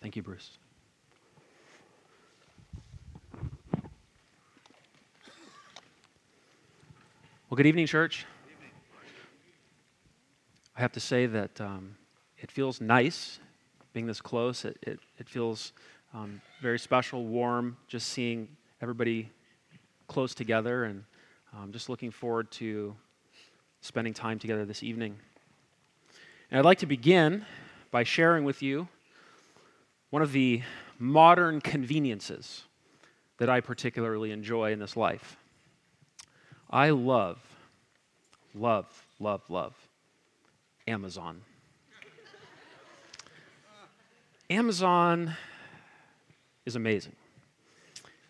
Thank you, Bruce. Well, good evening, church. I have to say that um, it feels nice being this close. It, it, it feels um, very special, warm, just seeing everybody close together, and um, just looking forward to spending time together this evening. And I'd like to begin by sharing with you one of the modern conveniences that I particularly enjoy in this life. I love, love, love, love Amazon. Amazon is amazing.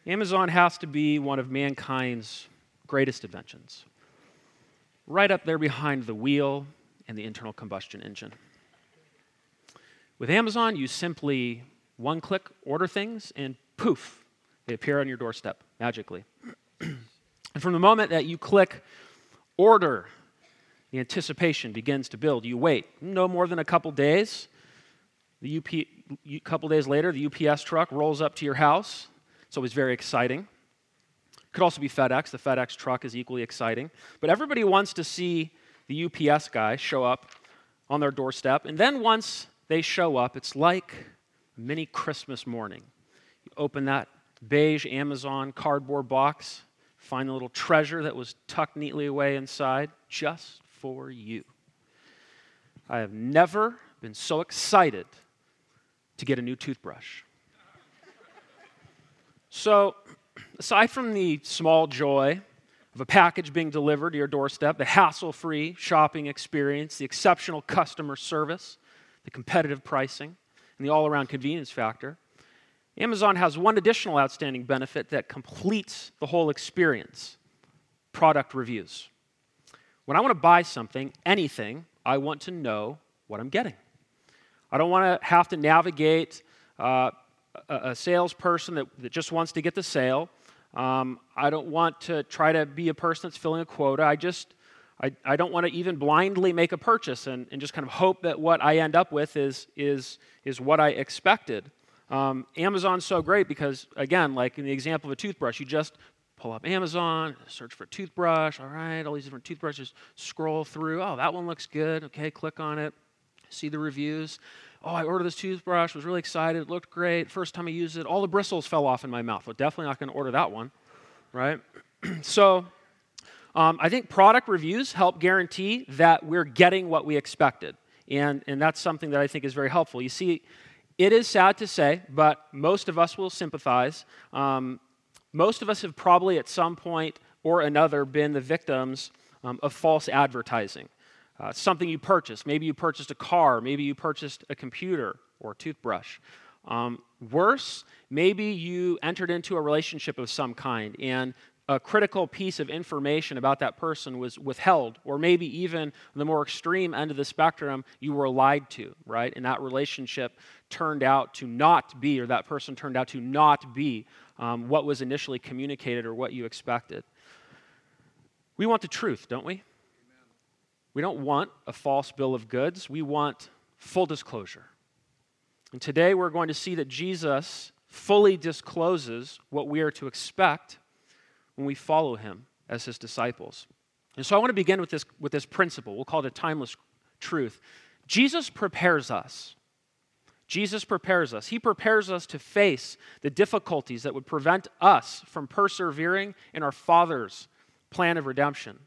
Amazon has to be one of mankind's greatest inventions, right up there behind the wheel and the internal combustion engine. With Amazon, you simply one click order things, and poof, they appear on your doorstep magically. and from the moment that you click order, the anticipation begins to build. You wait no more than a couple days. The UP, a couple days later, the UPS truck rolls up to your house. It's always very exciting. Could also be FedEx. The FedEx truck is equally exciting. But everybody wants to see the UPS guy show up on their doorstep. And then once they show up, it's like mini Christmas morning. You open that beige Amazon cardboard box, find the little treasure that was tucked neatly away inside just for you. I have never been so excited to get a new toothbrush. So, aside from the small joy of a package being delivered to your doorstep, the hassle free shopping experience, the exceptional customer service, the competitive pricing, and the all around convenience factor, Amazon has one additional outstanding benefit that completes the whole experience product reviews. When I want to buy something, anything, I want to know what I'm getting. I don't want to have to navigate uh, a, salesperson that, that, just wants to get the sale. Um, I don't want to try to be a person that's filling a quota. I just, I, I don't want to even blindly make a purchase and, and just kind of hope that what I end up with is, is, is what I expected. Um, Amazon's so great because, again, like in the example of a toothbrush, you just pull up Amazon, search for toothbrush. All right, all these different toothbrushes, scroll through. Oh, that one looks good. Okay, click on it, see the reviews. Oh, I ordered this toothbrush, was really excited, it looked great. First time I used it, all the bristles fell off in my mouth. Well, definitely not going to order that one, right? so, um, I think product reviews help guarantee that we're getting what we expected. And, and that's something that I think is very helpful. You see, it is sad to say, but most of us will sympathize. Um, most of us have probably at some point or another been the victims um, of false advertising. Uh, something you purchased. Maybe you purchased a car, maybe you purchased a computer or a toothbrush. Um, worse, maybe you entered into a relationship of some kind and a critical piece of information about that person was withheld, or maybe even the more extreme end of the spectrum, you were lied to, right? And that relationship turned out to not be, or that person turned out to not be um, what was initially communicated or what you expected. We want the truth, don't we? Amen. We don't want a false bill of goods. We want full disclosure. And today we're going to see that Jesus fully discloses what we are to expect when we follow him as his disciples. And so I want to begin with this, with this principle. We'll call it a timeless truth. Jesus prepares us Jesus prepares us. He prepares us to face the difficulties that would prevent us from persevering in our Father's plan of redemption.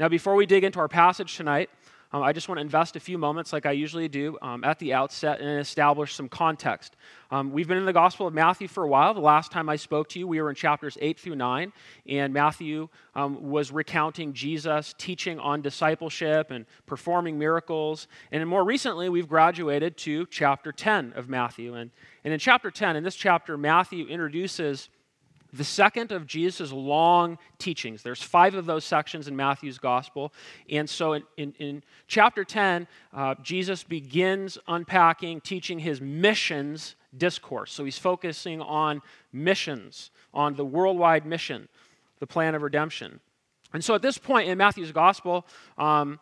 Now, before we dig into our passage tonight, um, I just want to invest a few moments, like I usually do, um, at the outset and establish some context. Um, we've been in the Gospel of Matthew for a while. The last time I spoke to you, we were in chapters 8 through 9, and Matthew um, was recounting Jesus teaching on discipleship and performing miracles. And more recently, we've graduated to chapter 10 of Matthew. And, and in chapter 10, in this chapter, Matthew introduces the second of Jesus' long teachings. There's five of those sections in Matthew's gospel. And so in, in, in chapter 10, uh, Jesus begins unpacking, teaching his missions discourse. So he's focusing on missions, on the worldwide mission, the plan of redemption. And so at this point in Matthew's gospel, um,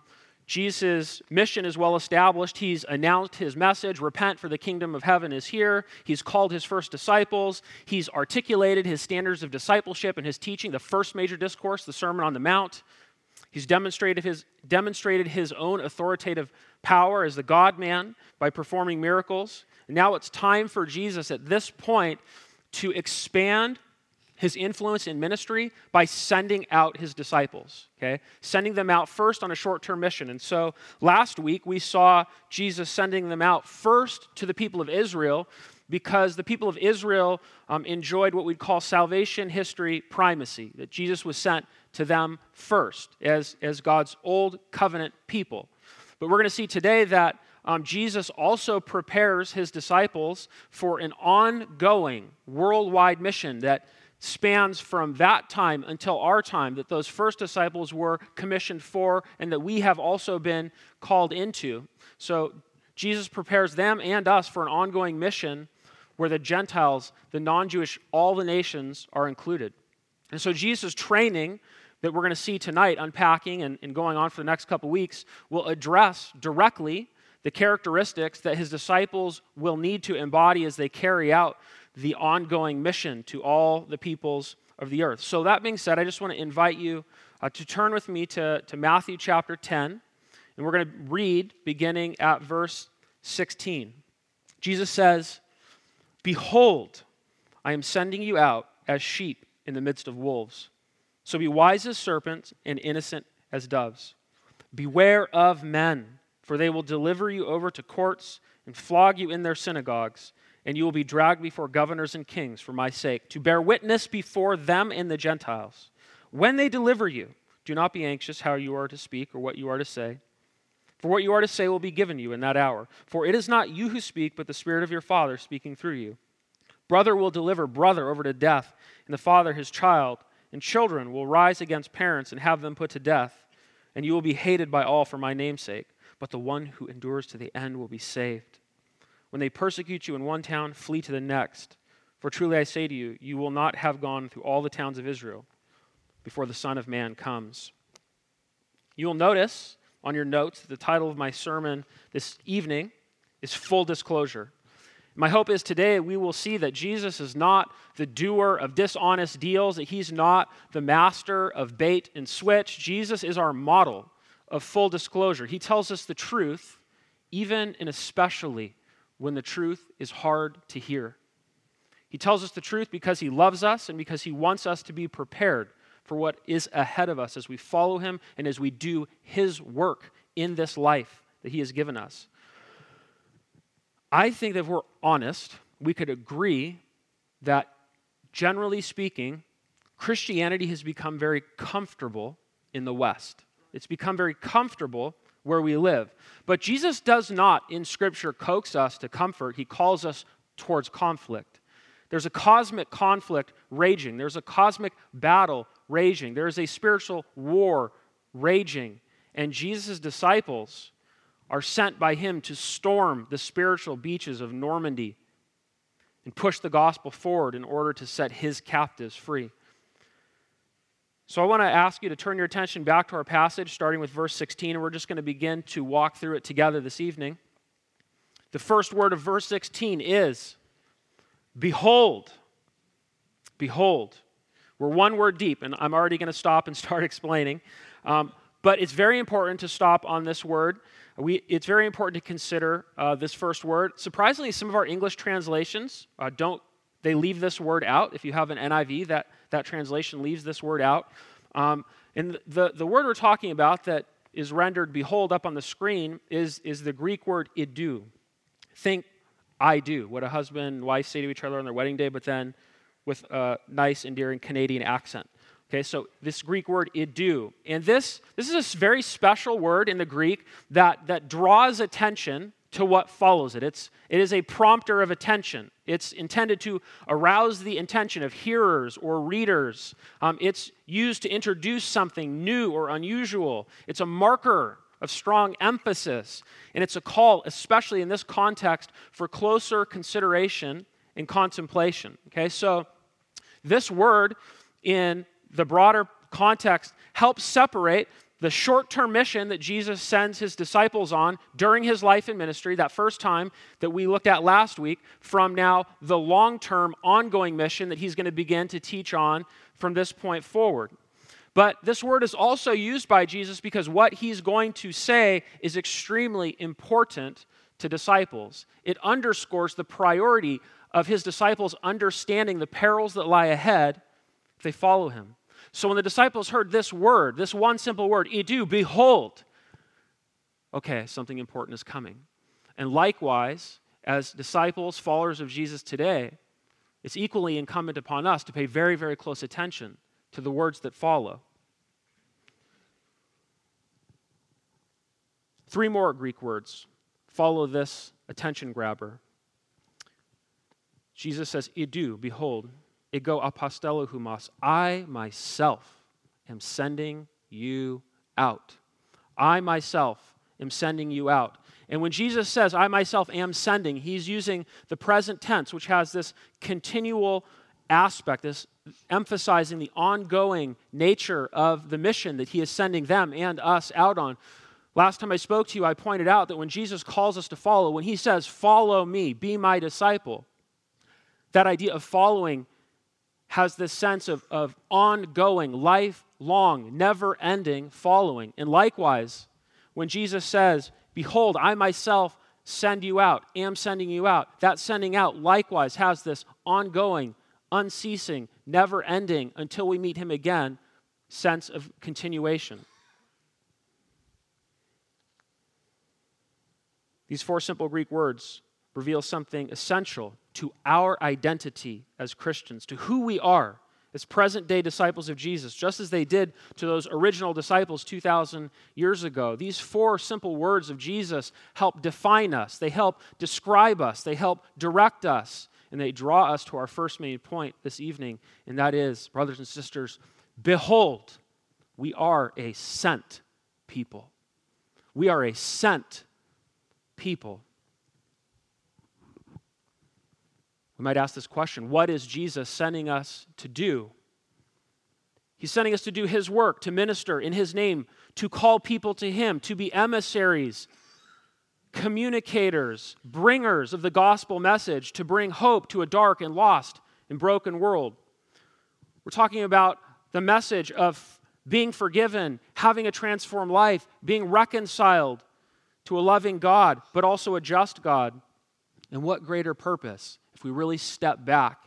Jesus' mission is well established. He's announced his message repent, for the kingdom of heaven is here. He's called his first disciples. He's articulated his standards of discipleship and his teaching, the first major discourse, the Sermon on the Mount. He's demonstrated his, demonstrated his own authoritative power as the God man by performing miracles. Now it's time for Jesus at this point to expand his influence in ministry by sending out his disciples, okay? Sending them out first on a short term mission. And so last week we saw Jesus sending them out first to the people of Israel because the people of Israel um, enjoyed what we'd call salvation history primacy, that Jesus was sent to them first as, as God's old covenant people. But we're going to see today that um, Jesus also prepares his disciples for an ongoing worldwide mission that spans from that time until our time that those first disciples were commissioned for and that we have also been called into. So Jesus prepares them and us for an ongoing mission where the Gentiles, the non Jewish, all the nations are included. And so Jesus' training that we're going to see tonight, unpacking and, and going on for the next couple weeks, will address directly the characteristics that his disciples will need to embody as they carry out the ongoing mission to all the peoples of the earth. So, that being said, I just want to invite you uh, to turn with me to, to Matthew chapter 10, and we're going to read beginning at verse 16. Jesus says, Behold, I am sending you out as sheep in the midst of wolves. So be wise as serpents and innocent as doves. Beware of men, for they will deliver you over to courts and flog you in their synagogues and you will be dragged before governors and kings for my sake, to bear witness before them and the Gentiles. When they deliver you, do not be anxious how you are to speak or what you are to say. For what you are to say will be given you in that hour. For it is not you who speak, but the Spirit of your Father speaking through you. Brother will deliver brother over to death, and the father his child, and children will rise against parents and have them put to death. And you will be hated by all for my name's sake, but the one who endures to the end will be saved. When they persecute you in one town, flee to the next. For truly I say to you, you will not have gone through all the towns of Israel before the Son of Man comes. You will notice on your notes that the title of my sermon this evening is Full Disclosure. My hope is today we will see that Jesus is not the doer of dishonest deals, that he's not the master of bait and switch. Jesus is our model of full disclosure. He tells us the truth, even and especially when the truth is hard to hear. He tells us the truth because he loves us and because he wants us to be prepared for what is ahead of us as we follow him and as we do his work in this life that he has given us. I think that if we're honest, we could agree that generally speaking, Christianity has become very comfortable in the West. It's become very comfortable where we live. But Jesus does not, in Scripture, coax us to comfort. He calls us towards conflict. There's a cosmic conflict raging, there's a cosmic battle raging, there's a spiritual war raging. And Jesus' disciples are sent by him to storm the spiritual beaches of Normandy and push the gospel forward in order to set his captives free. So I want to ask you to turn your attention back to our passage, starting with verse 16, and we're just going to begin to walk through it together this evening. The first word of verse 16 is Behold. Behold. We're one word deep, and I'm already going to stop and start explaining. Um, but it's very important to stop on this word. We, it's very important to consider uh, this first word. Surprisingly, some of our English translations uh, don't, they leave this word out. If you have an NIV, that that translation leaves this word out. Um, and the, the word we're talking about that is rendered behold up on the screen is, is the Greek word idu. Think I do, what a husband and wife say to each other on their wedding day, but then with a nice, endearing Canadian accent. Okay, so this Greek word idu. And this, this is a very special word in the Greek that, that draws attention to what follows it. It's, it is a prompter of attention. It's intended to arouse the attention of hearers or readers. Um, it's used to introduce something new or unusual. It's a marker of strong emphasis. And it's a call, especially in this context, for closer consideration and contemplation. Okay, so this word in the broader context helps separate the short term mission that Jesus sends his disciples on during his life and ministry, that first time that we looked at last week, from now the long term ongoing mission that he's going to begin to teach on from this point forward. But this word is also used by Jesus because what he's going to say is extremely important to disciples. It underscores the priority of his disciples understanding the perils that lie ahead if they follow him. So when the disciples heard this word, this one simple word, idu, behold, okay, something important is coming. And likewise, as disciples, followers of Jesus today, it's equally incumbent upon us to pay very, very close attention to the words that follow. Three more Greek words follow this attention grabber. Jesus says, Idu, behold, ego apostello humas, I myself am sending you out. I myself am sending you out. And when Jesus says, I myself am sending, he's using the present tense, which has this continual aspect, this emphasizing the ongoing nature of the mission that he is sending them and us out on. Last time I spoke to you, I pointed out that when Jesus calls us to follow, when he says, Follow me, be my disciple, that idea of following has this sense of, of ongoing, lifelong, never ending following. And likewise, when Jesus says, Behold, I myself send you out, am sending you out, that sending out likewise has this ongoing, unceasing, never ending until we meet him again sense of continuation. These four simple Greek words reveal something essential to our identity as Christians, to who we are as present day disciples of Jesus, just as they did to those original disciples 2,000 years ago. These four simple words of Jesus help define us, they help describe us, they help direct us, and they draw us to our first main point this evening, and that is, brothers and sisters, behold, we are a sent people. We are a sent people. We might ask this question What is Jesus sending us to do? He's sending us to do His work, to minister in His name, to call people to Him, to be emissaries, communicators, bringers of the gospel message, to bring hope to a dark and lost and broken world. We're talking about the message of being forgiven, having a transformed life, being reconciled to a loving God, but also a just God. And what greater purpose if we really step back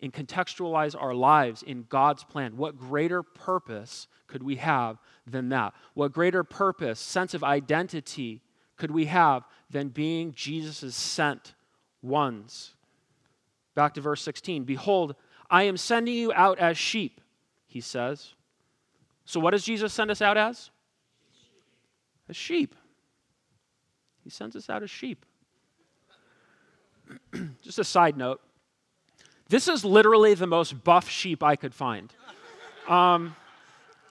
and contextualize our lives in God's plan, what greater purpose could we have than that? What greater purpose, sense of identity could we have than being Jesus' sent ones? Back to verse 16 Behold, I am sending you out as sheep, he says. So, what does Jesus send us out as? As sheep. He sends us out as sheep. Just a side note this is literally the most buff sheep I could find. Um,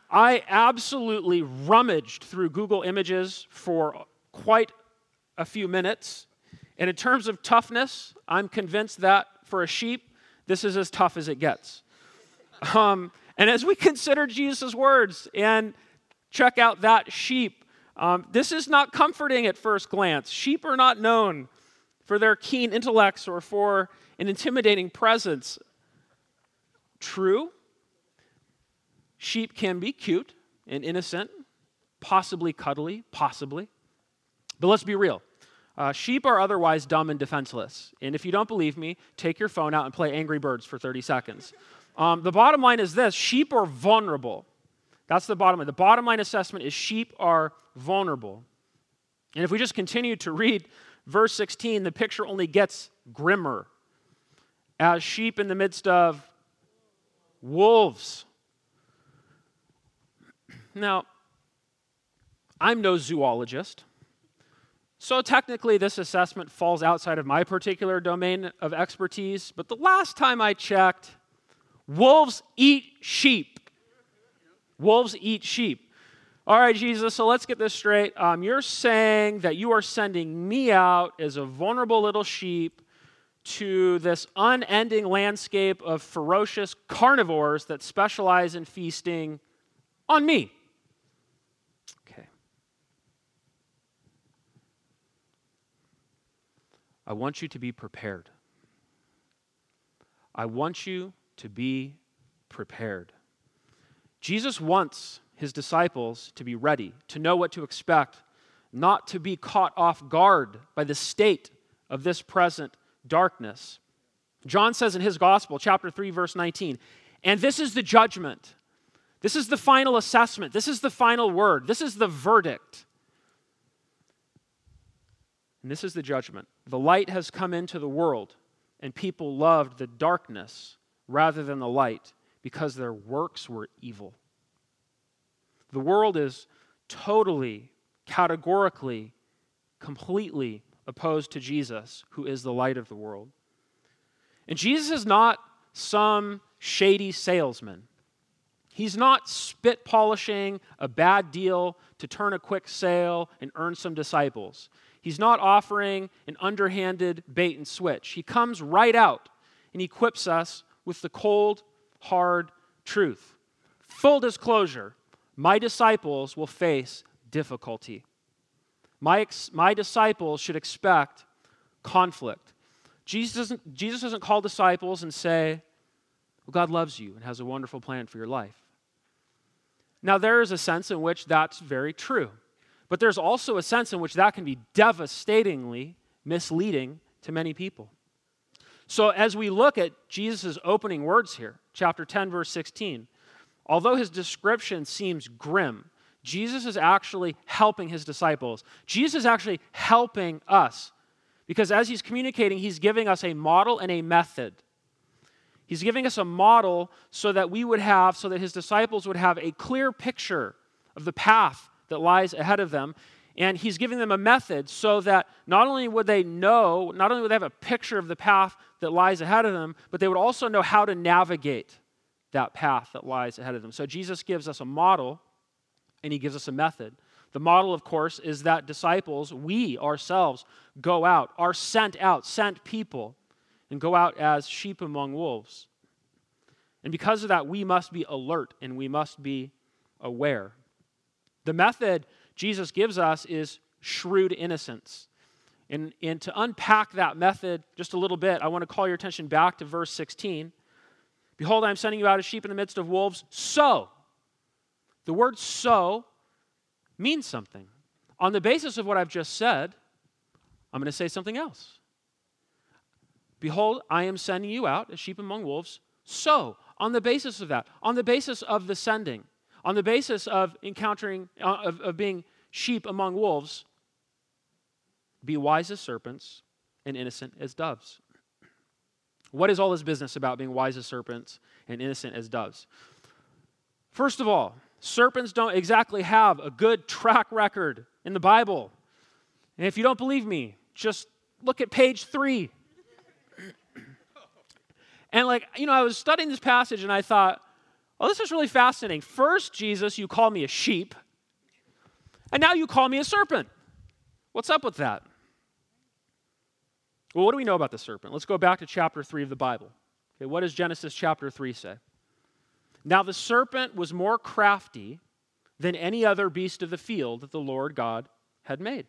I absolutely rummaged through Google Images for quite a few minutes. And in terms of toughness, I'm convinced that for a sheep, this is as tough as it gets. Um, and as we consider Jesus' words and check out that sheep, um, this is not comforting at first glance. Sheep are not known for their keen intellects or for an intimidating presence. True, sheep can be cute and innocent, possibly cuddly, possibly. But let's be real. Uh, sheep are otherwise dumb and defenseless. And if you don't believe me, take your phone out and play Angry Birds for 30 seconds. Um, the bottom line is this sheep are vulnerable. That's the bottom line. The bottom line assessment is sheep are vulnerable. And if we just continue to read verse 16, the picture only gets grimmer. As sheep in the midst of wolves. Now, I'm no zoologist. So technically, this assessment falls outside of my particular domain of expertise. But the last time I checked, wolves eat sheep. Wolves eat sheep. All right, Jesus, so let's get this straight. Um, you're saying that you are sending me out as a vulnerable little sheep to this unending landscape of ferocious carnivores that specialize in feasting on me. Okay. I want you to be prepared. I want you to be prepared. Jesus wants his disciples to be ready, to know what to expect, not to be caught off guard by the state of this present darkness. John says in his gospel, chapter 3, verse 19, and this is the judgment. This is the final assessment. This is the final word. This is the verdict. And this is the judgment. The light has come into the world, and people loved the darkness rather than the light because their works were evil. The world is totally, categorically, completely opposed to Jesus, who is the light of the world. And Jesus is not some shady salesman. He's not spit polishing a bad deal to turn a quick sale and earn some disciples. He's not offering an underhanded bait and switch. He comes right out and equips us with the cold, hard truth. Full disclosure my disciples will face difficulty. My, ex- my disciples should expect conflict. Jesus doesn't, Jesus doesn't call disciples and say, Well, God loves you and has a wonderful plan for your life. Now, there is a sense in which that's very true, but there's also a sense in which that can be devastatingly misleading to many people. So, as we look at Jesus' opening words here, chapter 10, verse 16, although his description seems grim, Jesus is actually helping his disciples. Jesus is actually helping us because as he's communicating, he's giving us a model and a method. He's giving us a model so that we would have, so that his disciples would have a clear picture of the path that lies ahead of them. And he's giving them a method so that not only would they know, not only would they have a picture of the path that lies ahead of them, but they would also know how to navigate that path that lies ahead of them. So Jesus gives us a model and he gives us a method. The model, of course, is that disciples, we ourselves, go out, are sent out, sent people, and go out as sheep among wolves. And because of that, we must be alert and we must be aware. The method Jesus gives us is shrewd innocence. And, and to unpack that method just a little bit, I want to call your attention back to verse 16. Behold, I am sending you out as sheep in the midst of wolves. So, the word so means something. On the basis of what I've just said, I'm going to say something else. Behold, I am sending you out as sheep among wolves. So, on the basis of that, on the basis of the sending, on the basis of encountering, uh, of, of being sheep among wolves, be wise as serpents and innocent as doves. What is all this business about being wise as serpents and innocent as doves? First of all, serpents don't exactly have a good track record in the Bible. And if you don't believe me, just look at page three. and, like, you know, I was studying this passage and I thought, oh, this is really fascinating. First, Jesus, you call me a sheep, and now you call me a serpent. What's up with that? Well, what do we know about the serpent? Let's go back to chapter 3 of the Bible. Okay, what does Genesis chapter 3 say? Now the serpent was more crafty than any other beast of the field that the Lord God had made.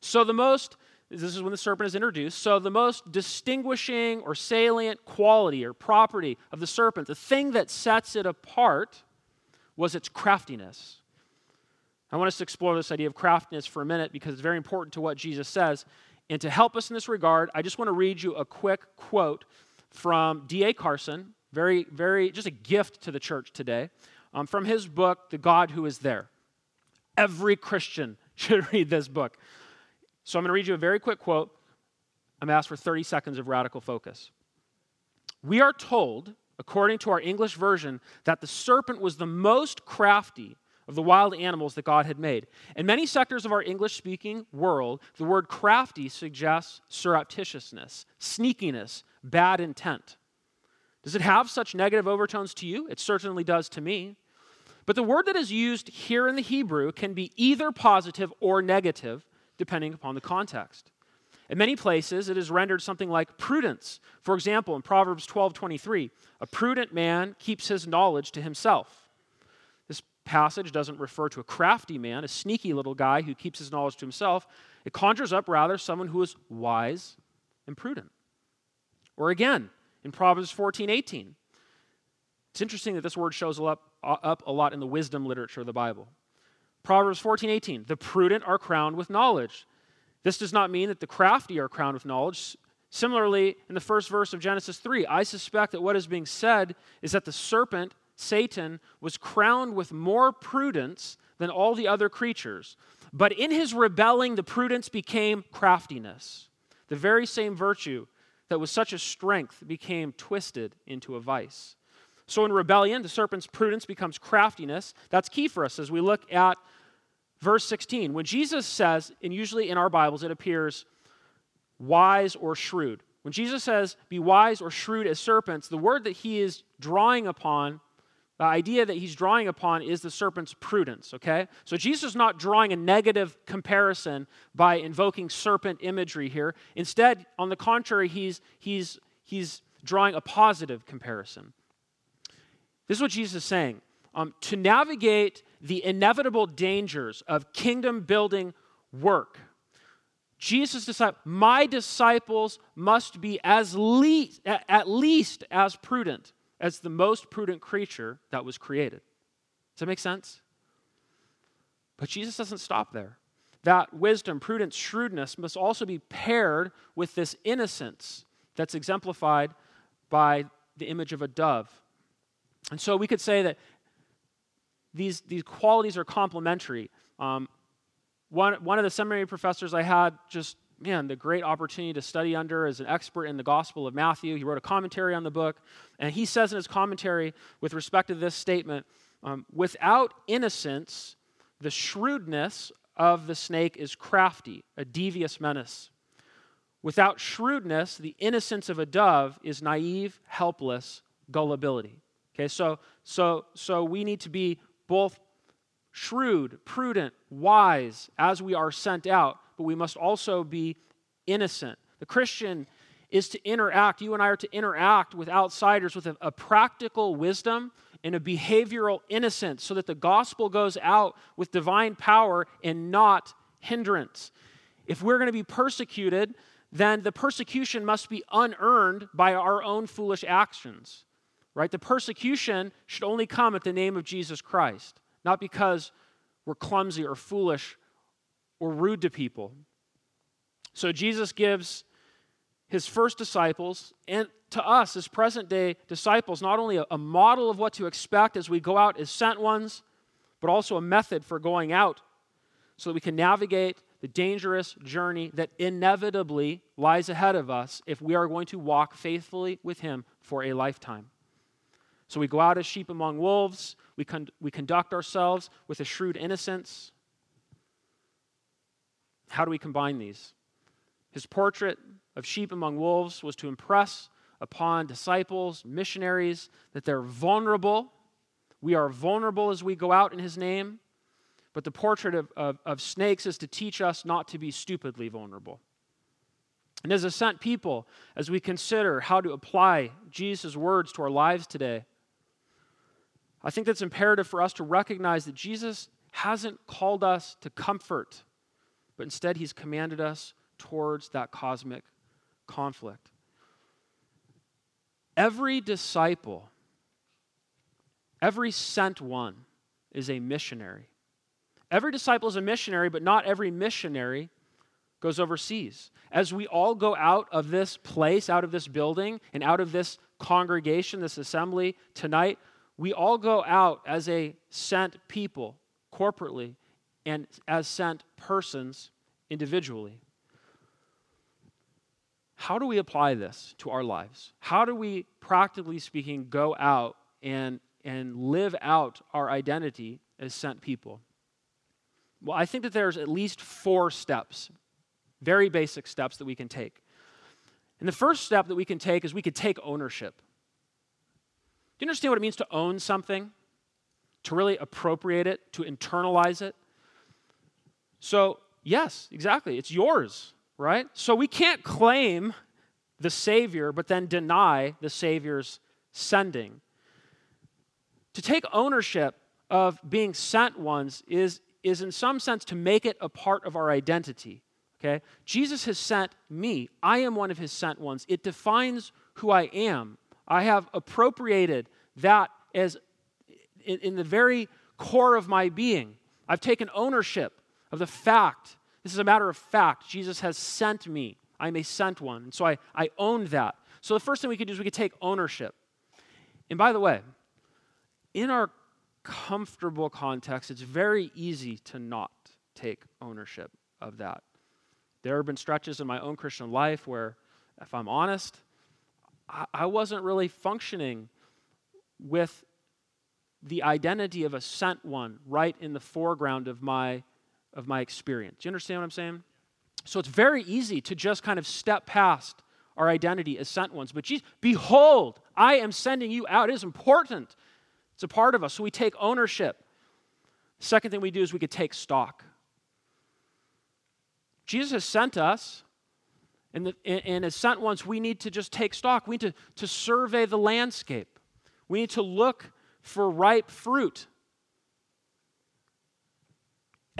So the most, this is when the serpent is introduced, so the most distinguishing or salient quality or property of the serpent, the thing that sets it apart, was its craftiness. I want us to explore this idea of craftiness for a minute because it's very important to what Jesus says. And to help us in this regard, I just want to read you a quick quote from D.A. Carson, very, very, just a gift to the church today, um, from his book, The God Who Is There. Every Christian should read this book. So I'm going to read you a very quick quote. I'm asked for 30 seconds of radical focus. We are told, according to our English version, that the serpent was the most crafty of the wild animals that God had made. In many sectors of our English speaking world, the word crafty suggests surreptitiousness, sneakiness, bad intent. Does it have such negative overtones to you? It certainly does to me. But the word that is used here in the Hebrew can be either positive or negative, depending upon the context. In many places, it is rendered something like prudence. For example, in Proverbs 12 23, a prudent man keeps his knowledge to himself passage doesn't refer to a crafty man, a sneaky little guy who keeps his knowledge to himself. It conjures up rather someone who is wise and prudent. Or again, in Proverbs 14 18. It's interesting that this word shows up, uh, up a lot in the wisdom literature of the Bible. Proverbs 14 18. The prudent are crowned with knowledge. This does not mean that the crafty are crowned with knowledge. Similarly, in the first verse of Genesis 3, I suspect that what is being said is that the serpent, Satan, was crowned with more prudence than all the other creatures. But in his rebelling, the prudence became craftiness. The very same virtue that was such a strength became twisted into a vice. So in rebellion, the serpent's prudence becomes craftiness. That's key for us as we look at verse 16. When Jesus says, and usually in our Bibles it appears wise or shrewd. When Jesus says, be wise or shrewd as serpents, the word that he is drawing upon, the idea that he's drawing upon is the serpent's prudence, okay? So Jesus is not drawing a negative comparison by invoking serpent imagery here. Instead, on the contrary, he's, he's, he's drawing a positive comparison. This is what Jesus is saying. Um, to navigate the inevitable dangers of kingdom building work, Jesus decided, my disciples must be as least, at least as prudent as the most prudent creature that was created. Does that make sense? But Jesus doesn't stop there. That wisdom, prudence, shrewdness must also be paired with this innocence that's exemplified by the image of a dove. And so we could say that these, these qualities are complementary. Um, one, one of the seminary professors I had just, man, the great opportunity to study under as an expert in the Gospel of Matthew. He wrote a commentary on the book, and he says in his commentary, with respect to this statement, um, without innocence, the shrewdness of the snake is crafty, a devious menace. Without shrewdness, the innocence of a dove is naive, helpless gullibility. Okay, so so so we need to be both shrewd, prudent, wise as we are sent out, but we must also be innocent. The Christian is to interact, you and I are to interact with outsiders with a, a, practical wisdom and a behavioral innocence so that the gospel goes out with divine power and not hindrance. If we're going to be persecuted, then the persecution must be unearned by our own foolish actions. Right? The persecution should only come at the name of Jesus Christ not because we're clumsy or foolish or rude to people. So Jesus gives his first disciples and to us as present day disciples not only a, a, model of what to expect as we go out as sent ones, but also a method for going out so that we can navigate the dangerous journey that inevitably lies ahead of us if we are going to walk faithfully with him for a lifetime. So we go out as sheep among wolves. We, con- we conduct ourselves with a shrewd innocence. How do we combine these? His portrait of sheep among wolves was to impress upon disciples, missionaries, that they're vulnerable. We are vulnerable as we go out in his name. But the portrait of, of, of snakes is to teach us not to be stupidly vulnerable. And as a sent people, as we consider how to apply Jesus' words to our lives today, I think that's imperative for us to recognize that Jesus hasn't called us to comfort, but instead he's commanded us towards that cosmic conflict. Every disciple, every sent one, is a missionary. Every disciple is a missionary, but not every missionary goes overseas. As we all go out of this place, out of this building, and out of this congregation, this assembly tonight, we all go out as a sent people corporately and as sent persons individually. How do we apply this to our lives? How do we, practically speaking, go out and, and live out our identity as sent people? Well, I think that there's at least four steps, very basic steps that we can take. And the first step that we can take is we could take ownership Do you understand what it means to own something? To really appropriate it, to internalize it? So, yes, exactly. It's yours, right? So we can't claim the Savior, but then deny the Savior's sending. To take ownership of being sent ones is, is in some sense to make it a part of our identity. Okay? Jesus has sent me. I am one of his sent ones. It defines who I am. I have appropriated that as in, in the very core of my being. I've taken ownership of the fact. This is a matter of fact. Jesus has sent me. I'm a sent one. And so I, I own that. So the first thing we could do is we could take ownership. And by the way, in our comfortable context, it's very easy to not take ownership of that. There have been stretches in my own Christian life where, if I'm honest, I, I wasn't really functioning with the identity of a sent one right in the foreground of my of my experience. Do you understand what I'm saying? So it's very easy to just kind of step past our identity as sent ones. But Jesus, behold, I am sending you out. It is important. It's a part of us. So we take ownership. Second thing we do is we could take stock. Jesus has sent us, and, the, and as sent ones, we need to just take stock. We need to, to survey the landscape. We need to look for ripe fruit.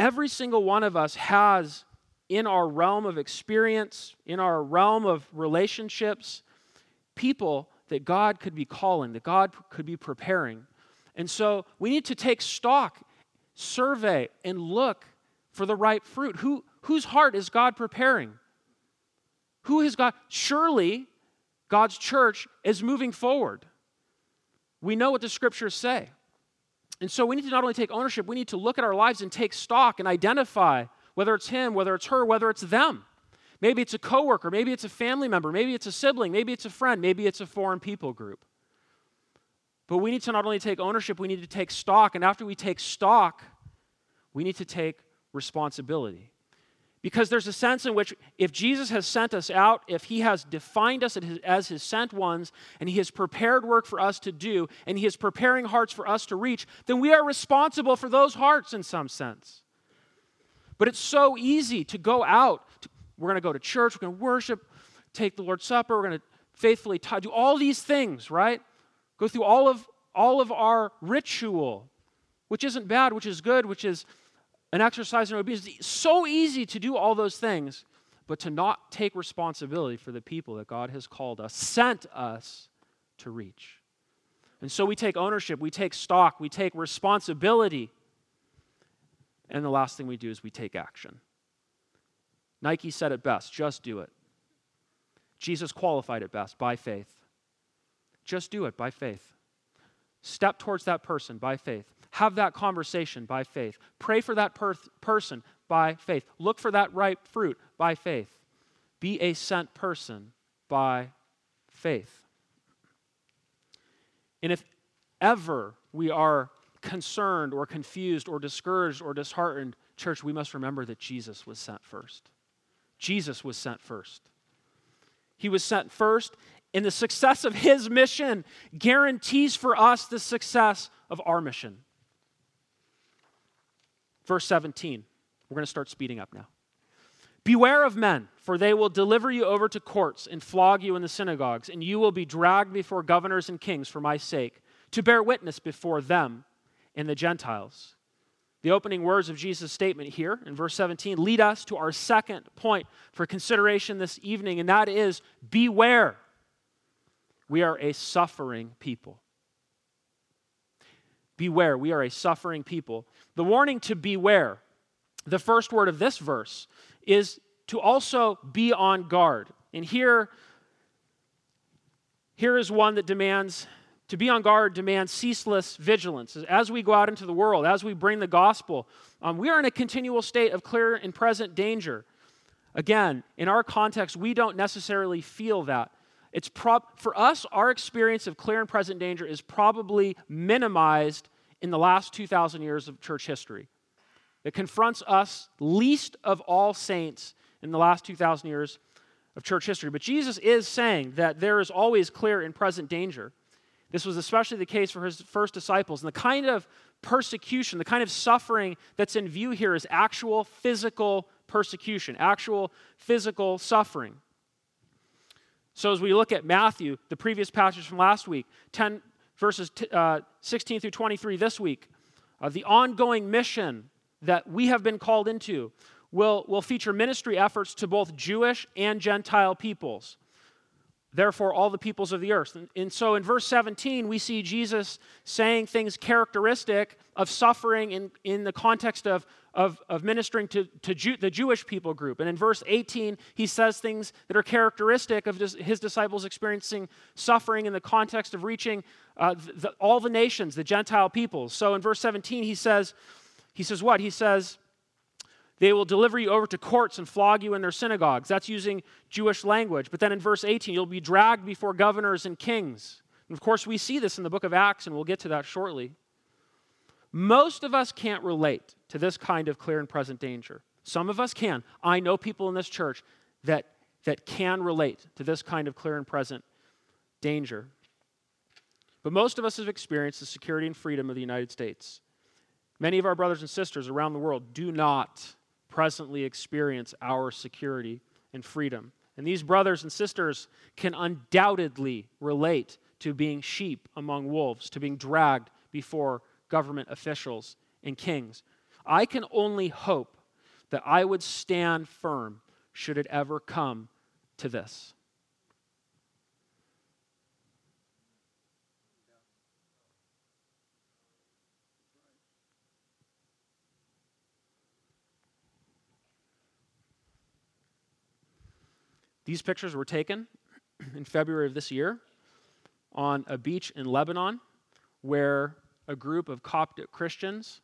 Every single one of us has in our realm of experience, in our realm of relationships, people that God could be calling, that God could be preparing. And so we need to take stock, survey, and look for the ripe fruit. Who, whose heart is God preparing? Who has God? Surely God's church is moving forward. We know what the scriptures say. And so we need to not only take ownership, we need to look at our lives and take stock and identify whether it's him, whether it's her, whether it's them. Maybe it's a coworker, maybe it's a family member, maybe it's a sibling, maybe it's a friend, maybe it's a foreign people group. But we need to not only take ownership, we need to take stock. And after we take stock, we need to take responsibility. Because there's a sense in which if Jesus has sent us out, if he has defined us as his sent ones, and he has prepared work for us to do, and he is preparing hearts for us to reach, then we are responsible for those hearts in some sense. But it's so easy to go out. We're going to go to church, we're going to worship, take the Lord's Supper, we're going to faithfully do all these things, right? Go through all of all of our ritual, which isn't bad, which is good, which is an exercise in obedience. It's so easy to do all those things, but to not take responsibility for the people that God has called us, sent us to reach. And so we take ownership, we take stock, we take responsibility. And the last thing we do is we take action. Nike said it best just do it. Jesus qualified it best by faith. Just do it by faith. Step towards that person by faith. Have that conversation by faith. Pray for that per- person by faith. Look for that ripe fruit by faith. Be a sent person by faith. And if ever we are concerned or confused or discouraged or disheartened, church, we must remember that Jesus was sent first. Jesus was sent first. He was sent first, and the success of his mission guarantees for us the success of our mission. Verse 17. We're going to start speeding up now. Beware of men, for they will deliver you over to courts and flog you in the synagogues, and you will be dragged before governors and kings for my sake, to bear witness before them and the Gentiles. The opening words of Jesus' statement here in verse 17 lead us to our second point for consideration this evening, and that is beware. We are a suffering people. Beware, we are a suffering people. The warning to beware, the first word of this verse, is to also be on guard. And here, here is one that demands to be on guard demands ceaseless vigilance. As we go out into the world, as we bring the gospel, um, we are in a continual state of clear and present danger. Again, in our context, we don't necessarily feel that. It's prob- for us, our experience of clear and present danger is probably minimized in the last 2,000 years of church history. It confronts us least of all saints in the last 2,000 years of church history. But Jesus is saying that there is always clear and present danger. This was especially the case for his first disciples. And the kind of persecution, the kind of suffering that's in view here is actual physical persecution, actual physical suffering. So, as we look at Matthew, the previous passage from last week, 10 verses t- uh, 16 through 23 this week, uh, the ongoing mission that we have been called into, will, will feature ministry efforts to both Jewish and Gentile peoples. Therefore, all the peoples of the earth. And, so in verse 17, we see Jesus saying things characteristic of suffering in, in the context of, of, of ministering to, to Jew, the Jewish people group. And in verse 18, he says things that are characteristic of his disciples experiencing suffering in the context of reaching uh, the, all the nations, the Gentile peoples. So in verse 17, he says, he says what? He says, they will deliver you over to courts and flog you in their synagogues. That's using Jewish language. But then in verse 18, you'll be dragged before governors and kings. And of course, we see this in the book of Acts, and we'll get to that shortly. Most of us can't relate to this kind of clear and present danger. Some of us can. I know people in this church that, that can relate to this kind of clear and present danger. But most of us have experienced the security and freedom of the United States. Many of our brothers and sisters around the world do not presently experience our security and freedom. And these brothers and sisters can undoubtedly relate to being sheep among wolves, to being dragged before government officials and kings. I can only hope that I would stand firm should it ever come to this. These pictures were taken in February of this year on a beach in Lebanon where a group of Coptic Christians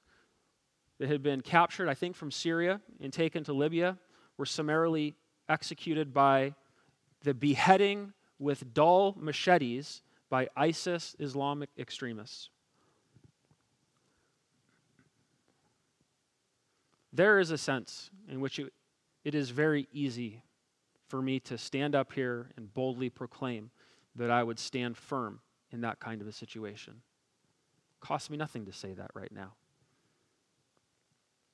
that had been captured, I think, from Syria and taken to Libya were summarily executed by the beheading with dull machetes by ISIS Islamic extremists. There is a sense in which it, it is very easy for me to stand up here and boldly proclaim that I would stand firm in that kind of a situation. It costs me nothing to say that right now.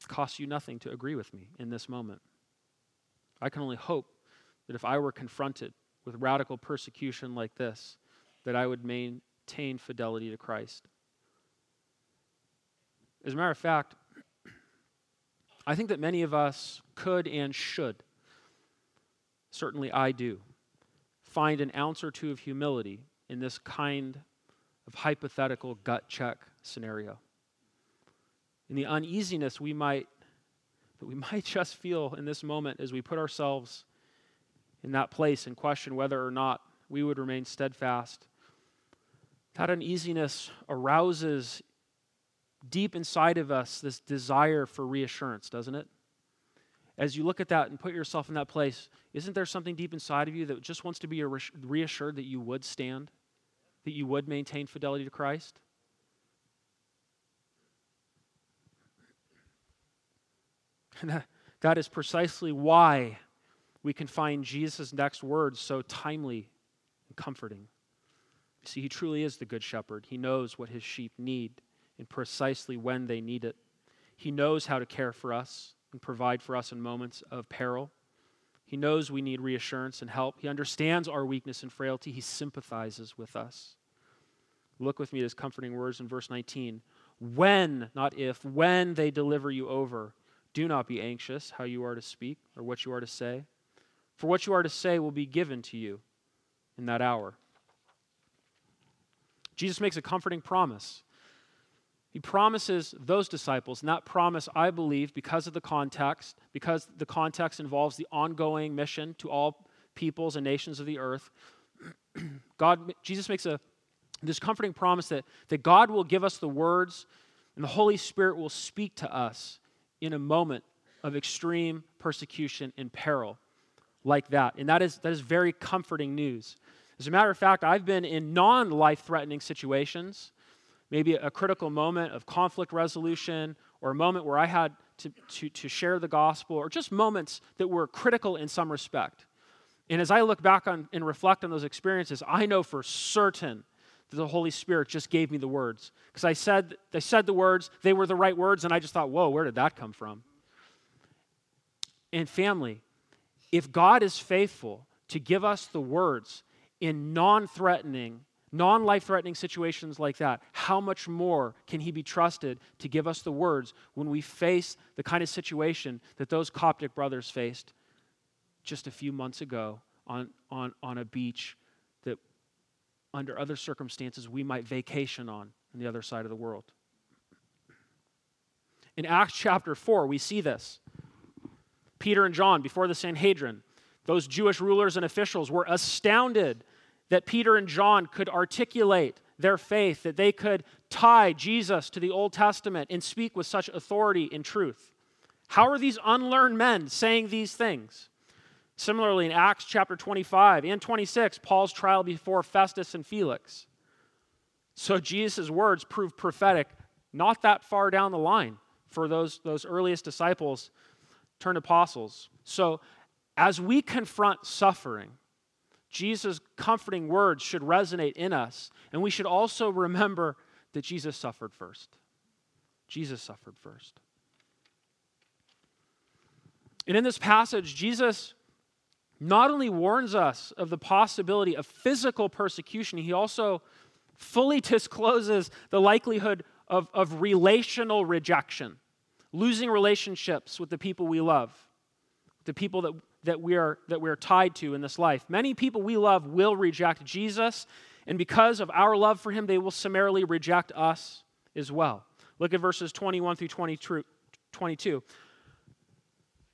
Costs you nothing to agree with me in this moment. I can only hope that if I were confronted with radical persecution like this, that I would maintain fidelity to Christ. As a matter of fact, I think that many of us could and should certainly I do, find an ounce or two of humility in this kind of hypothetical gut check scenario. In the uneasiness we might that we might just feel in this moment as we put ourselves in that place and question whether or not we would remain steadfast. That uneasiness arouses deep inside of us this desire for reassurance, doesn't it? As you look at that and put yourself in that place, isn't there something deep inside of you that just wants to be reassured that you would stand, that you would maintain fidelity to Christ? That is precisely why we can find Jesus' next words so timely and comforting. You see, he truly is the good shepherd. He knows what his sheep need and precisely when they need it. He knows how to care for us and provide for us in moments of peril. He knows we need reassurance and help. He understands our weakness and frailty. He sympathizes with us. Look with me at his comforting words in verse 19. When, not if, when they deliver you over, do not be anxious how you are to speak or what you are to say, for what you are to say will be given to you in that hour. Jesus makes a comforting promise he promises those disciples, and that promise, I believe, because of the context, because the context involves the ongoing mission to all peoples and nations of the earth, God, Jesus makes a this comforting promise that, that God will give us the words and the Holy Spirit will speak to us in a moment of extreme persecution and peril like that. And that is, that is very comforting news. As a matter of fact, I've been in non life threatening situations maybe a critical moment of conflict resolution or a moment where I had to, to, to share the gospel or just moments that were critical in some respect. And as I look back on and reflect on those experiences, I know for certain that the Holy Spirit just gave me the words. Because I said, they said the words, they were the right words, and I just thought, whoa, where did that come from? And family, if God is faithful to give us the words in non threatening non life threatening situations like that, how much more can he be trusted to give us the words when we face the kind of situation that those Coptic brothers faced just a few months ago on, on, on a beach that, under other circumstances, we might vacation on on the other side of the world? In Acts chapter 4, we see this. Peter and John, before the Sanhedrin, those Jewish rulers and officials were astounded that Peter and John could articulate their faith, that they could tie Jesus to the Old Testament and speak with such authority and truth. How are these unlearned men saying these things? Similarly, in Acts chapter 25 and 26, Paul's trial before Festus and Felix. So Jesus' words prove prophetic not that far down the line for those, those earliest disciples turned apostles. So as we confront suffering, Jesus' comforting words should resonate in us. And we should also remember that Jesus suffered first. Jesus suffered first. And in this passage, Jesus not only warns us of the possibility of physical persecution, he also fully discloses the likelihood of, of relational rejection, losing relationships with the people we love, the people that that we are that we are tied to in this life. Many people we love will reject Jesus, and because of our love for him, they will summarily reject us as well. Look at verses 21 through 22.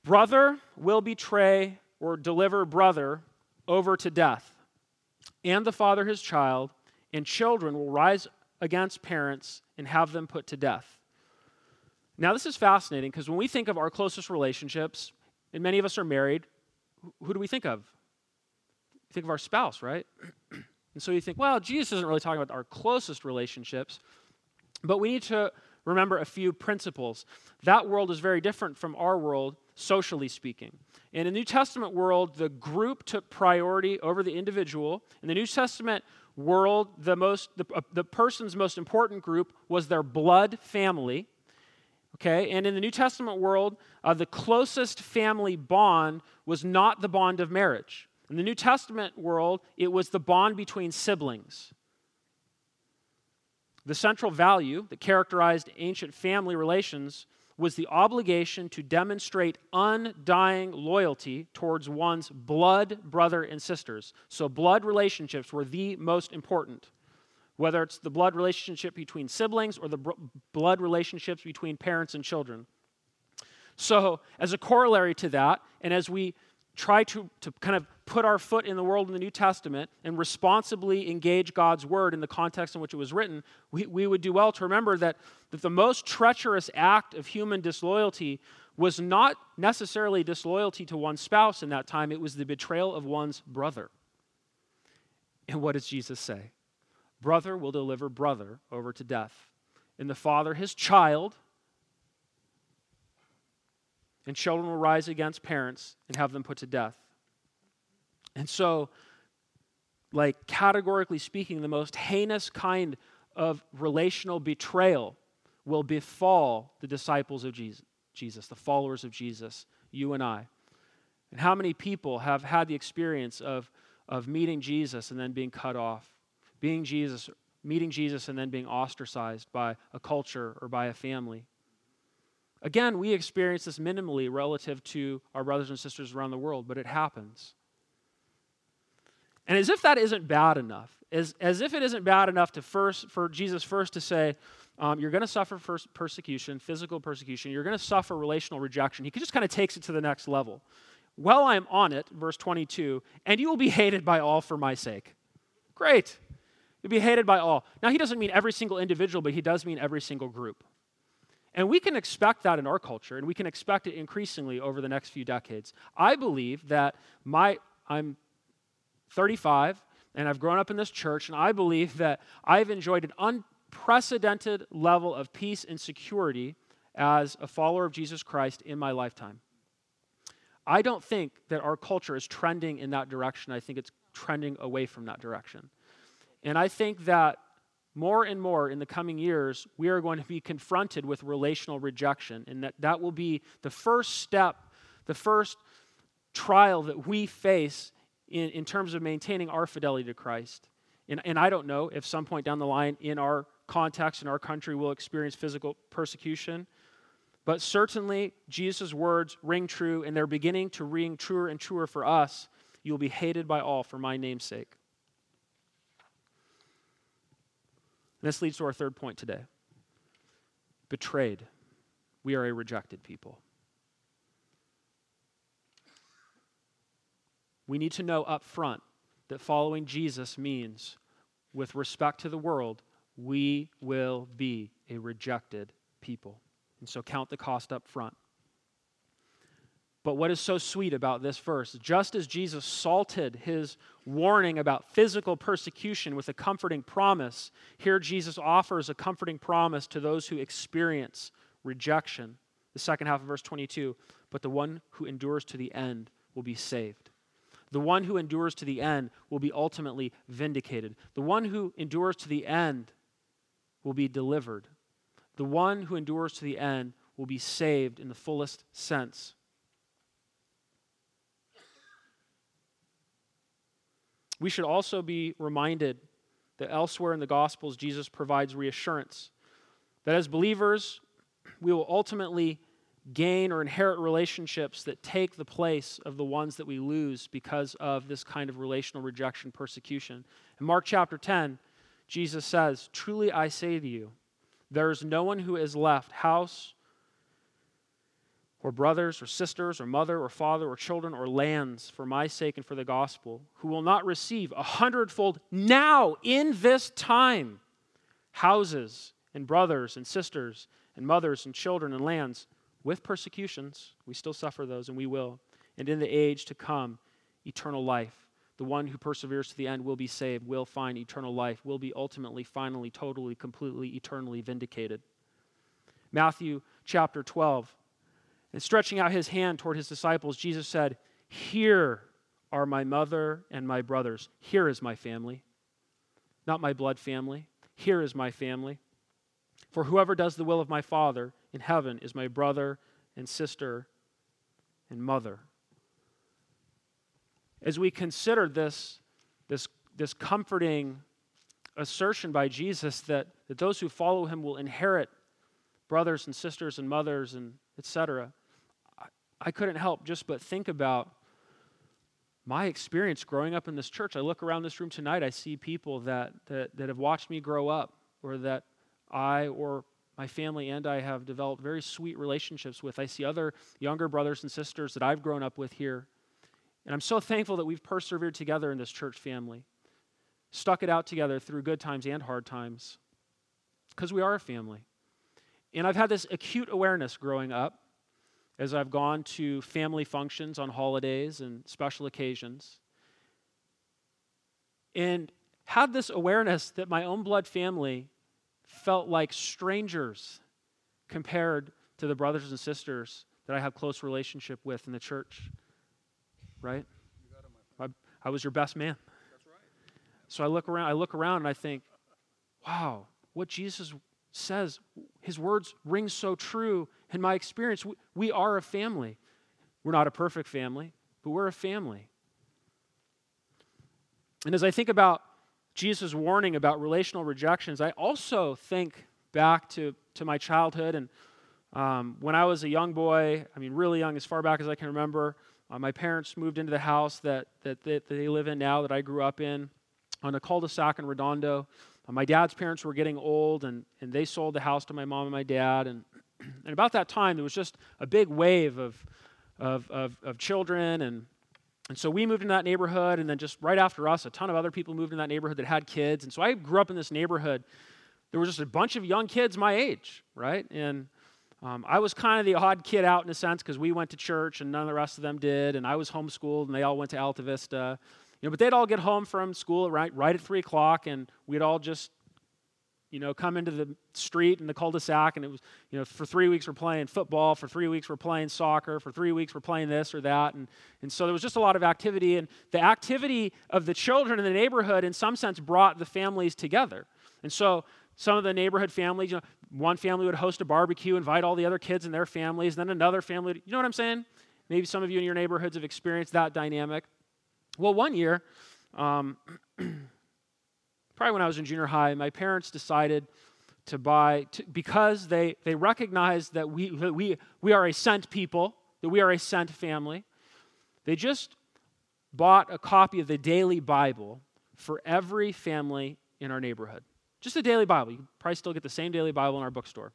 Brother will betray or deliver brother over to death, and the father his child, and children will rise against parents and have them put to death. Now, this is fascinating because when we think of our closest relationships, and many of us are married, who do we think of? We think of our spouse, right? and so you think, well, Jesus isn't really talking about our closest relationships, but we need to remember a few principles. That world is very different from our world, socially speaking. In the New Testament world, the group took priority over the individual. In the New Testament world, the, most, the, uh, the person's most important group was their blood family. Okay, and in the New Testament world, uh, the closest family bond was not the bond of marriage. In the New Testament world, it was the bond between siblings. The central value that characterized ancient family relations was the obligation to demonstrate undying loyalty towards one's blood brother and sisters. So, blood relationships were the most important whether it's the blood relationship between siblings or the br- blood relationships between parents and children. So, as a corollary to that, and as we try to, to kind of put our foot in the world in the New Testament and responsibly engage God's word in the context in which it was written, we, we would do well to remember that, that the most treacherous act of human disloyalty was not necessarily disloyalty to one's spouse in that time, it was the betrayal of one's brother. And what does Jesus say? Brother will deliver brother over to death, and the father his child, and children will rise against parents and have them put to death. And so, like categorically speaking, the most heinous kind of relational betrayal will befall the disciples of Jesus, Jesus, the followers of Jesus, you and I. And how many people have had the experience of, of meeting Jesus and then being cut off? Being Jesus, meeting Jesus, and then being ostracized by a culture or by a family. Again, we experience this minimally relative to our brothers and sisters around the world, but it happens. And as if that isn't bad enough, as, as if it isn't bad enough to first, for Jesus first to say, um, you're going to suffer first persecution, physical persecution, you're going to suffer relational rejection. He just kind of takes it to the next level. Well, I'm on it, verse 22, and you will be hated by all for my sake. Great. You'll be hated by all. Now, he doesn't mean every single individual, but he does mean every single group. And we can expect that in our culture, and we can expect it increasingly over the next few decades. I believe that my, I'm 35, and I've grown up in this church, and I believe that I've enjoyed an unprecedented level of peace and security as a follower of Jesus Christ in my lifetime. I don't think that our culture is trending in that direction. I think it's trending away from that direction. And I think that more and more in the coming years, we are going to be confronted with relational rejection, and that that will be the first step, the first trial that we face in, in terms of maintaining our fidelity to Christ. And, and I don't know if some point down the line in our context, in our country, we'll experience physical persecution. But certainly, Jesus' words ring true, and they're beginning to ring truer and truer for us. You will be hated by all for my name's sake. And this leads to our third point today betrayed. We are a rejected people. We need to know up front that following Jesus means, with respect to the world, we will be a rejected people. And so count the cost up front. But what is so sweet about this verse, just as Jesus salted his warning about physical persecution with a comforting promise, here Jesus offers a comforting promise to those who experience rejection. The second half of verse 22 But the one who endures to the end will be saved. The one who endures to the end will be ultimately vindicated. The one who endures to the end will be delivered. The one who endures to the end will be saved in the fullest sense. We should also be reminded that elsewhere in the Gospels, Jesus provides reassurance that as believers, we will ultimately gain or inherit relationships that take the place of the ones that we lose because of this kind of relational rejection, persecution. In Mark chapter 10, Jesus says, Truly I say to you, there is no one who has left house or brothers or sisters or mother or father or children or lands for my sake and for the gospel who will not receive a hundredfold now in this time houses and brothers and sisters and mothers and children and lands with persecutions. We still suffer those, and we will. And in the age to come, eternal life. The one who perseveres to the end will be saved, will find eternal life, will be ultimately, finally, totally, completely, eternally vindicated. Matthew chapter 12. And stretching out his hand toward his disciples, Jesus said, Here are my mother and my brothers. Here is my family. Not my blood family. Here is my family. For whoever does the will of my Father in heaven is my brother and sister and mother. As we consider this, this, this comforting assertion by Jesus that, that those who follow him will inherit brothers and sisters and mothers and etc., I, couldn't help just but think about my experience growing up in this church. I look around this room tonight, I see people that, that, that have watched me grow up or that I or my family and I have developed very sweet relationships with. I see other younger brothers and sisters that I've grown up with here. And I'm so thankful that we've persevered together in this church family, stuck it out together through good times and hard times, because we are a family. And I've had this acute awareness growing up as I've gone to family functions on holidays and special occasions. And had this awareness that my own blood family felt like strangers compared to the brothers and sisters that I have close relationship with in the church. Right? I, I was your best man. So I look around, I look around and I think, wow, what Jesus says, his words ring so true. In my experience, we, are a family. We're not a perfect family, but we're a family. And as I think about Jesus' warning about relational rejections, I also think back to, to my childhood. And um, when I was a young boy, I mean, really young, as far back as I can remember, uh, my parents moved into the house that, that, that, they live in now, that I grew up in, on a cul de sac in Redondo. Uh, my dad's parents were getting old, and, and they sold the house to my mom and my dad. And, and about that time, there was just a big wave of, of, of, of children and and so we moved in that neighborhood, and then just right after us, a ton of other people moved in that neighborhood that had kids. And so I grew up in this neighborhood. There was just a bunch of young kids my age, right? And um, I was kind of the odd kid out in a sense because we went to church and none of the rest of them did. And I was homeschooled, and they all went to Alta Vista. You know, but they'd all get home from school right, right at 3 o'clock, and we'd all just you know, come into the street and the cul-de-sac, and it was, you know, for three weeks we're playing football, for three weeks we're playing soccer, for three weeks we're playing this or that, and, and so there was just a lot of activity, and the activity of the children in the neighborhood, in some sense, brought the families together. And so some of the neighborhood families, you know, one family would host a barbecue, invite all the other kids and their families, then another family, would, you know what I'm saying? Maybe some of you in your neighborhoods have experienced that dynamic. Well, one year, um, probably when I was in junior high, my parents decided to buy, to, because they, they recognized that we, that we, we are a sent people, that we are a sent family, they just bought a copy of the Daily Bible for every family in our neighborhood. Just a daily Bible. You probably still get the same daily Bible in our bookstore.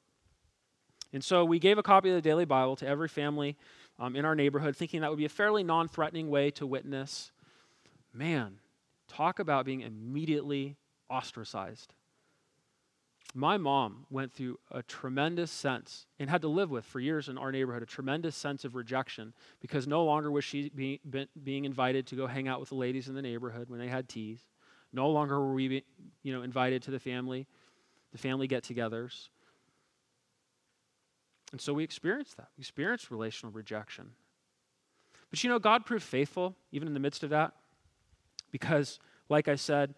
And so we gave a copy of the daily Bible to every family um, in our neighborhood, thinking that would be a fairly non threatening way to witness. Man, talk about being immediately ostracized. My mom went through a tremendous sense and had to live with for years in our neighborhood a tremendous sense of rejection because no longer was she being, being invited to go hang out with the ladies in the neighborhood when they had teas. No longer were we, you know, invited to the family, the family get-togethers. And so we experienced that. We experienced relational rejection. But you know, God proved faithful even in the midst of that because, like I said,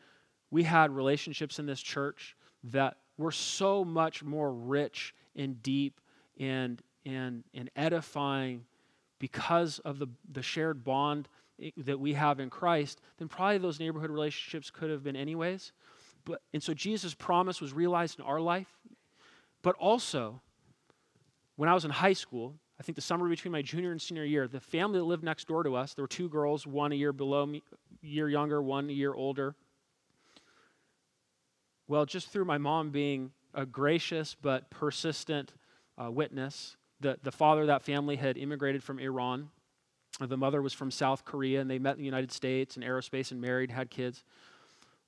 we had relationships in this church that were so much more rich and deep and, and, and edifying because of the, the shared bond that we have in Christ, then probably those neighborhood relationships could have been anyways. But, and so Jesus' promise was realized in our life. But also, when I was in high school, I think the summer between my junior and senior year, the family that lived next door to us, there were two girls, one a year below me, year younger, one a year older. Well, just through my mom being a gracious but persistent uh, witness, the, the father of that family had immigrated from Iran. The mother was from South Korea, and they met in the United States in aerospace and married, had kids.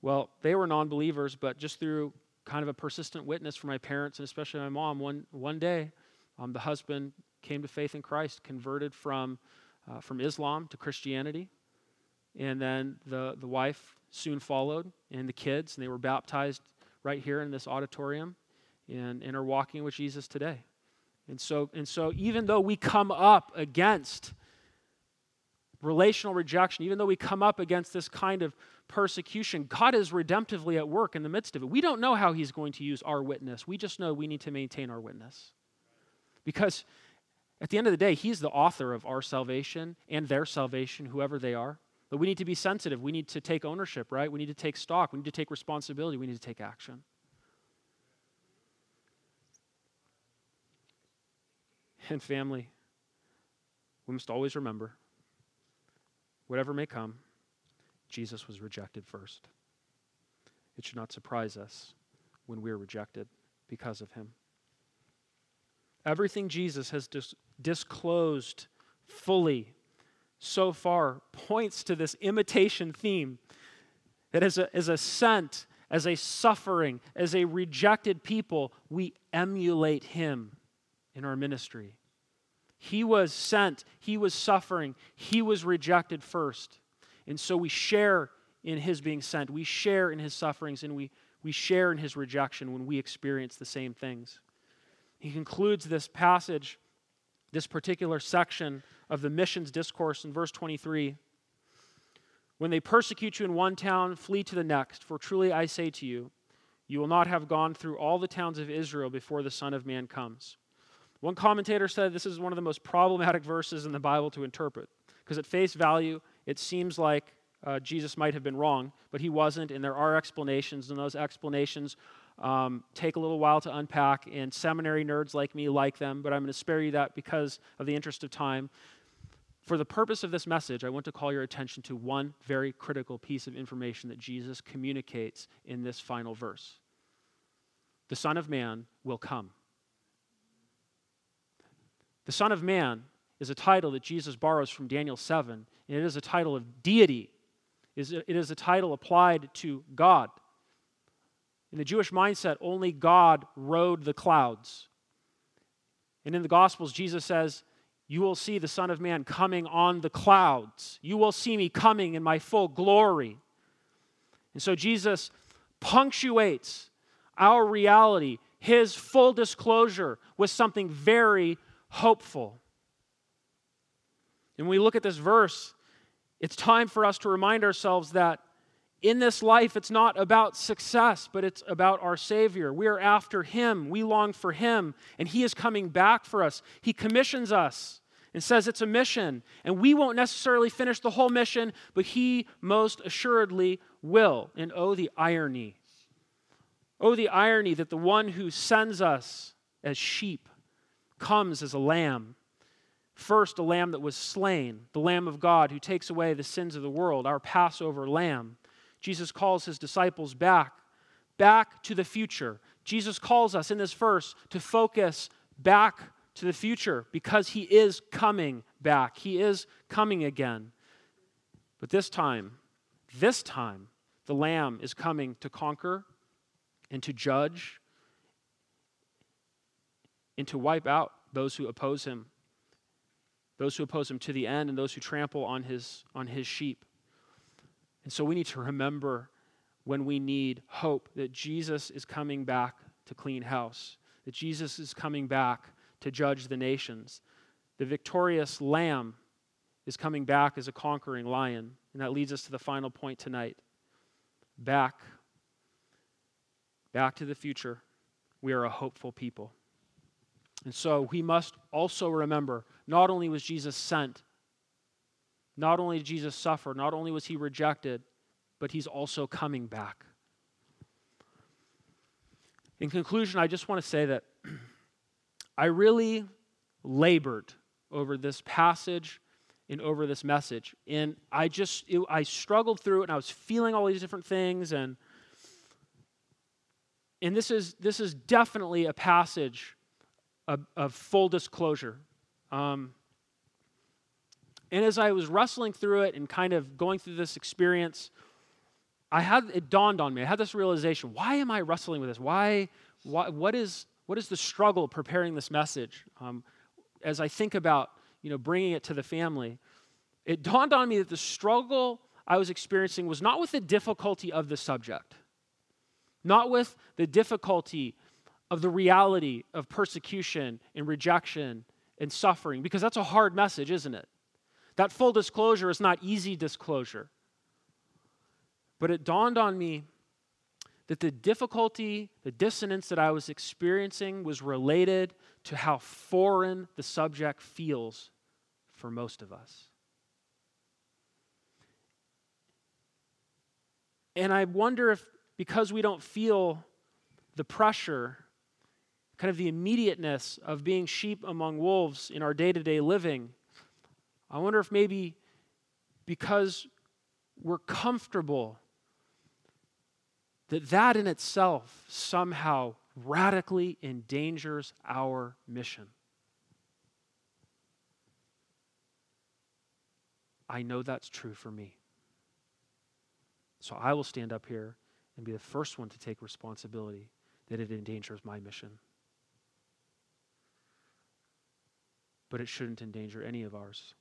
Well, they were non believers, but just through kind of a persistent witness from my parents and especially my mom, one, one day, um, the husband came to faith in Christ, converted from, uh, from Islam to Christianity. And then the, the wife soon followed, and the kids, and they were baptized right here in this auditorium and, and are walking with Jesus today. And so, and so, even though we come up against relational rejection, even though we come up against this kind of persecution, God is redemptively at work in the midst of it. We don't know how He's going to use our witness. We just know we need to maintain our witness. Because at the end of the day, He's the author of our salvation and their salvation, whoever they are. But we need to be sensitive. We need to take ownership, right? We need to take stock. We need to take responsibility. We need to take action. And family, we must always remember whatever may come, Jesus was rejected first. It should not surprise us when we're rejected because of him. Everything Jesus has dis- disclosed fully so far points to this imitation theme that as a, as a sent, as a suffering, as a rejected people, we emulate him in our ministry. He was sent, he was suffering, he was rejected first. And so we share in his being sent, we share in his sufferings, and we, we share in his rejection when we experience the same things. He concludes this passage, this particular section of the missions discourse in verse 23. When they persecute you in one town, flee to the next, for truly I say to you, you will not have gone through all the towns of Israel before the Son of Man comes. One commentator said this is one of the most problematic verses in the Bible to interpret, because at face value, it seems like uh, Jesus might have been wrong, but he wasn't, and there are explanations, and those explanations um, take a little while to unpack, and seminary nerds like me like them, but I'm going to spare you that because of the interest of time. For the purpose of this message, I want to call your attention to one very critical piece of information that Jesus communicates in this final verse The Son of Man will come. The Son of Man is a title that Jesus borrows from Daniel 7, and it is a title of deity. It is a title applied to God. In the Jewish mindset, only God rode the clouds. And in the Gospels, Jesus says, you will see the Son of Man coming on the clouds. You will see me coming in my full glory. And so Jesus punctuates our reality, his full disclosure, with something very hopeful. And when we look at this verse, it's time for us to remind ourselves that in this life, it's not about success, but it's about our Savior. We are after Him. We long for Him, and He is coming back for us. He commissions us and says it's a mission, and we won't necessarily finish the whole mission, but He most assuredly will. And oh, the irony Oh, the irony that the one who sends us as sheep comes as a lamb. First, a lamb that was slain, the Lamb of God who takes away the sins of the world, our Passover lamb. Jesus calls his disciples back, back to the future. Jesus calls us in this verse to focus back to the future because he is coming back. He is coming again. But this time, this time, the Lamb is coming to conquer and to judge and to wipe out those who oppose him, those who oppose him to the end, and those who trample on his, on his sheep. And so we need to remember when we need hope that Jesus is coming back to clean house, that Jesus is coming back to judge the nations. The victorious lamb is coming back as a conquering lion. And that leads us to the final point tonight. Back, back to the future. We are a hopeful people. And so we must also remember not only was Jesus sent, not only did Jesus suffer, not only was he rejected, but he's also coming back. In conclusion, I just want to say that I really labored over this passage and over this message. And I just, it, I struggled through it and I was feeling all these different things. And, and this, is, this is definitely a passage of, of full disclosure. Um, and as I was wrestling through it and kind of going through this experience, I had it dawned on me. I had this realization: Why am I wrestling with this? Why? why what is what is the struggle preparing this message? Um, as I think about you know, bringing it to the family, it dawned on me that the struggle I was experiencing was not with the difficulty of the subject, not with the difficulty of the reality of persecution and rejection and suffering, because that's a hard message, isn't it? That full disclosure is not easy disclosure. But it dawned on me that the difficulty, the dissonance that I was experiencing was related to how foreign the subject feels for most of us. And I wonder if, because we don't feel the pressure, kind of the immediateness of being sheep among wolves in our day to day living, I wonder if maybe because we're comfortable that that in itself somehow radically endangers our mission. I know that's true for me. So I will stand up here and be the first one to take responsibility that it endangers my mission. But it shouldn't endanger any of ours.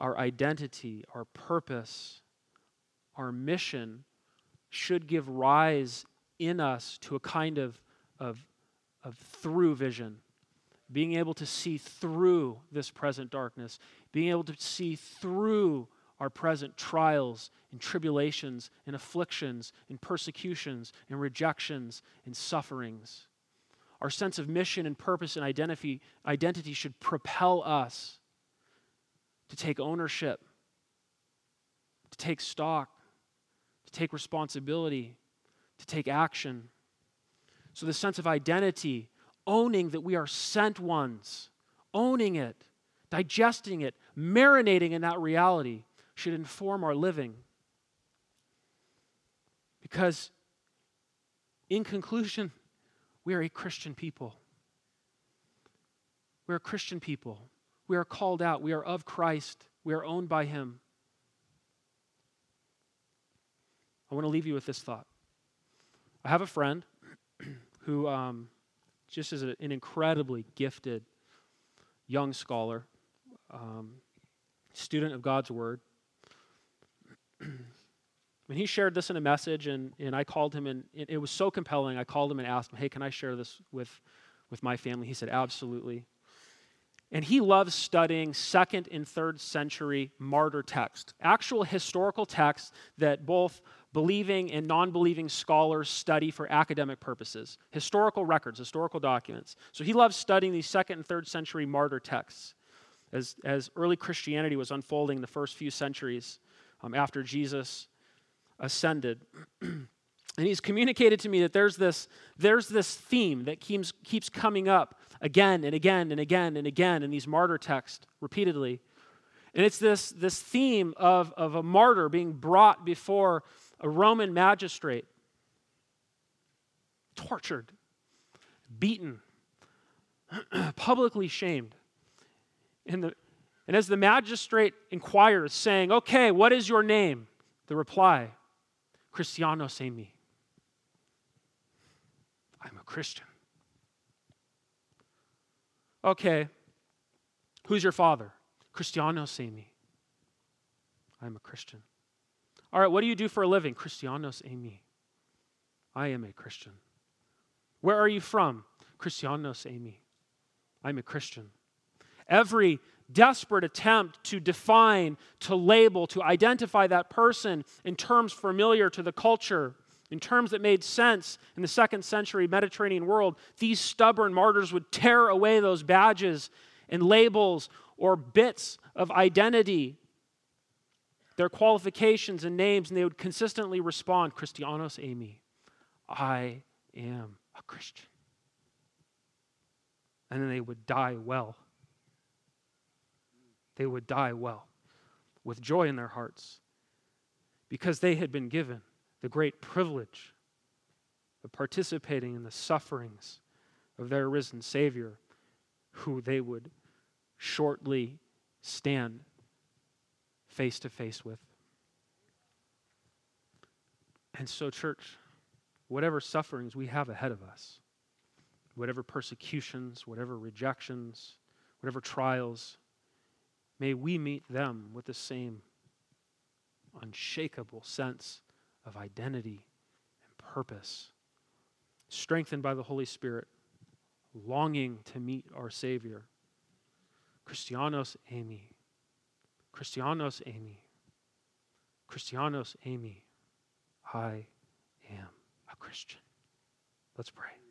Our identity, our purpose, our mission should give rise in us to a kind of, of, of through vision. Being able to see through this present darkness, being able to see through our present trials and tribulations and afflictions and persecutions and rejections and sufferings. Our sense of mission and purpose and identity, identity should propel us to take ownership, to take stock, to take responsibility, to take action. So, the sense of identity, owning that we are sent ones, owning it, digesting it, marinating in that reality, should inform our living. Because, in conclusion, we are a Christian people. We are a Christian people. We are called out. We are of Christ. We are owned by Him. I want to leave you with this thought. I have a friend who um, just is a, an incredibly gifted young scholar, um, student of God's Word. And he shared this in a message, and, and I called him, and it, was so compelling, I called him and asked him, Hey, can I share this with, with my family? He said, Absolutely. And he loves studying second and third century martyr texts, actual historical texts that both believing and non believing scholars study for academic purposes, historical records, historical documents. So he loves studying these second and third century martyr texts as, as early Christianity was unfolding the first few centuries um, after Jesus ascended. And he's communicated to me that there's this, there's this theme that keeps, keeps coming up again and again and again and again in these martyr texts repeatedly. And it's this, this theme of, of a martyr being brought before a Roman magistrate, tortured, beaten, publicly shamed. And, the, and as the magistrate inquires, saying, Okay, what is your name? The reply, Cristiano se me. I'm a Christian. Okay, who's your father? Cristiano me. I'm a Christian. All right, what do you do for a living? Cristianos me. I am a Christian. Where are you from? Cristianos me. I'm a Christian. Every desperate attempt to define, to label, to identify that person in terms familiar to the culture, in terms that made sense in the second century Mediterranean world, these stubborn martyrs would tear away those badges and labels or bits of identity, their qualifications and names, and they would consistently respond Christianos me. I am a Christian. And then they would die well. They would die well, with joy in their hearts, because they had been given the great privilege of participating in the sufferings of their risen Savior, who they would shortly stand face to face with. And so, church, whatever sufferings we have ahead of us, whatever persecutions, whatever rejections, whatever trials, may we meet them with the same unshakable sense of identity and purpose, strengthened by the Holy Spirit, longing to meet our Savior Christianos me. Christianos me. Christianos me. I am a Christian. Let's pray.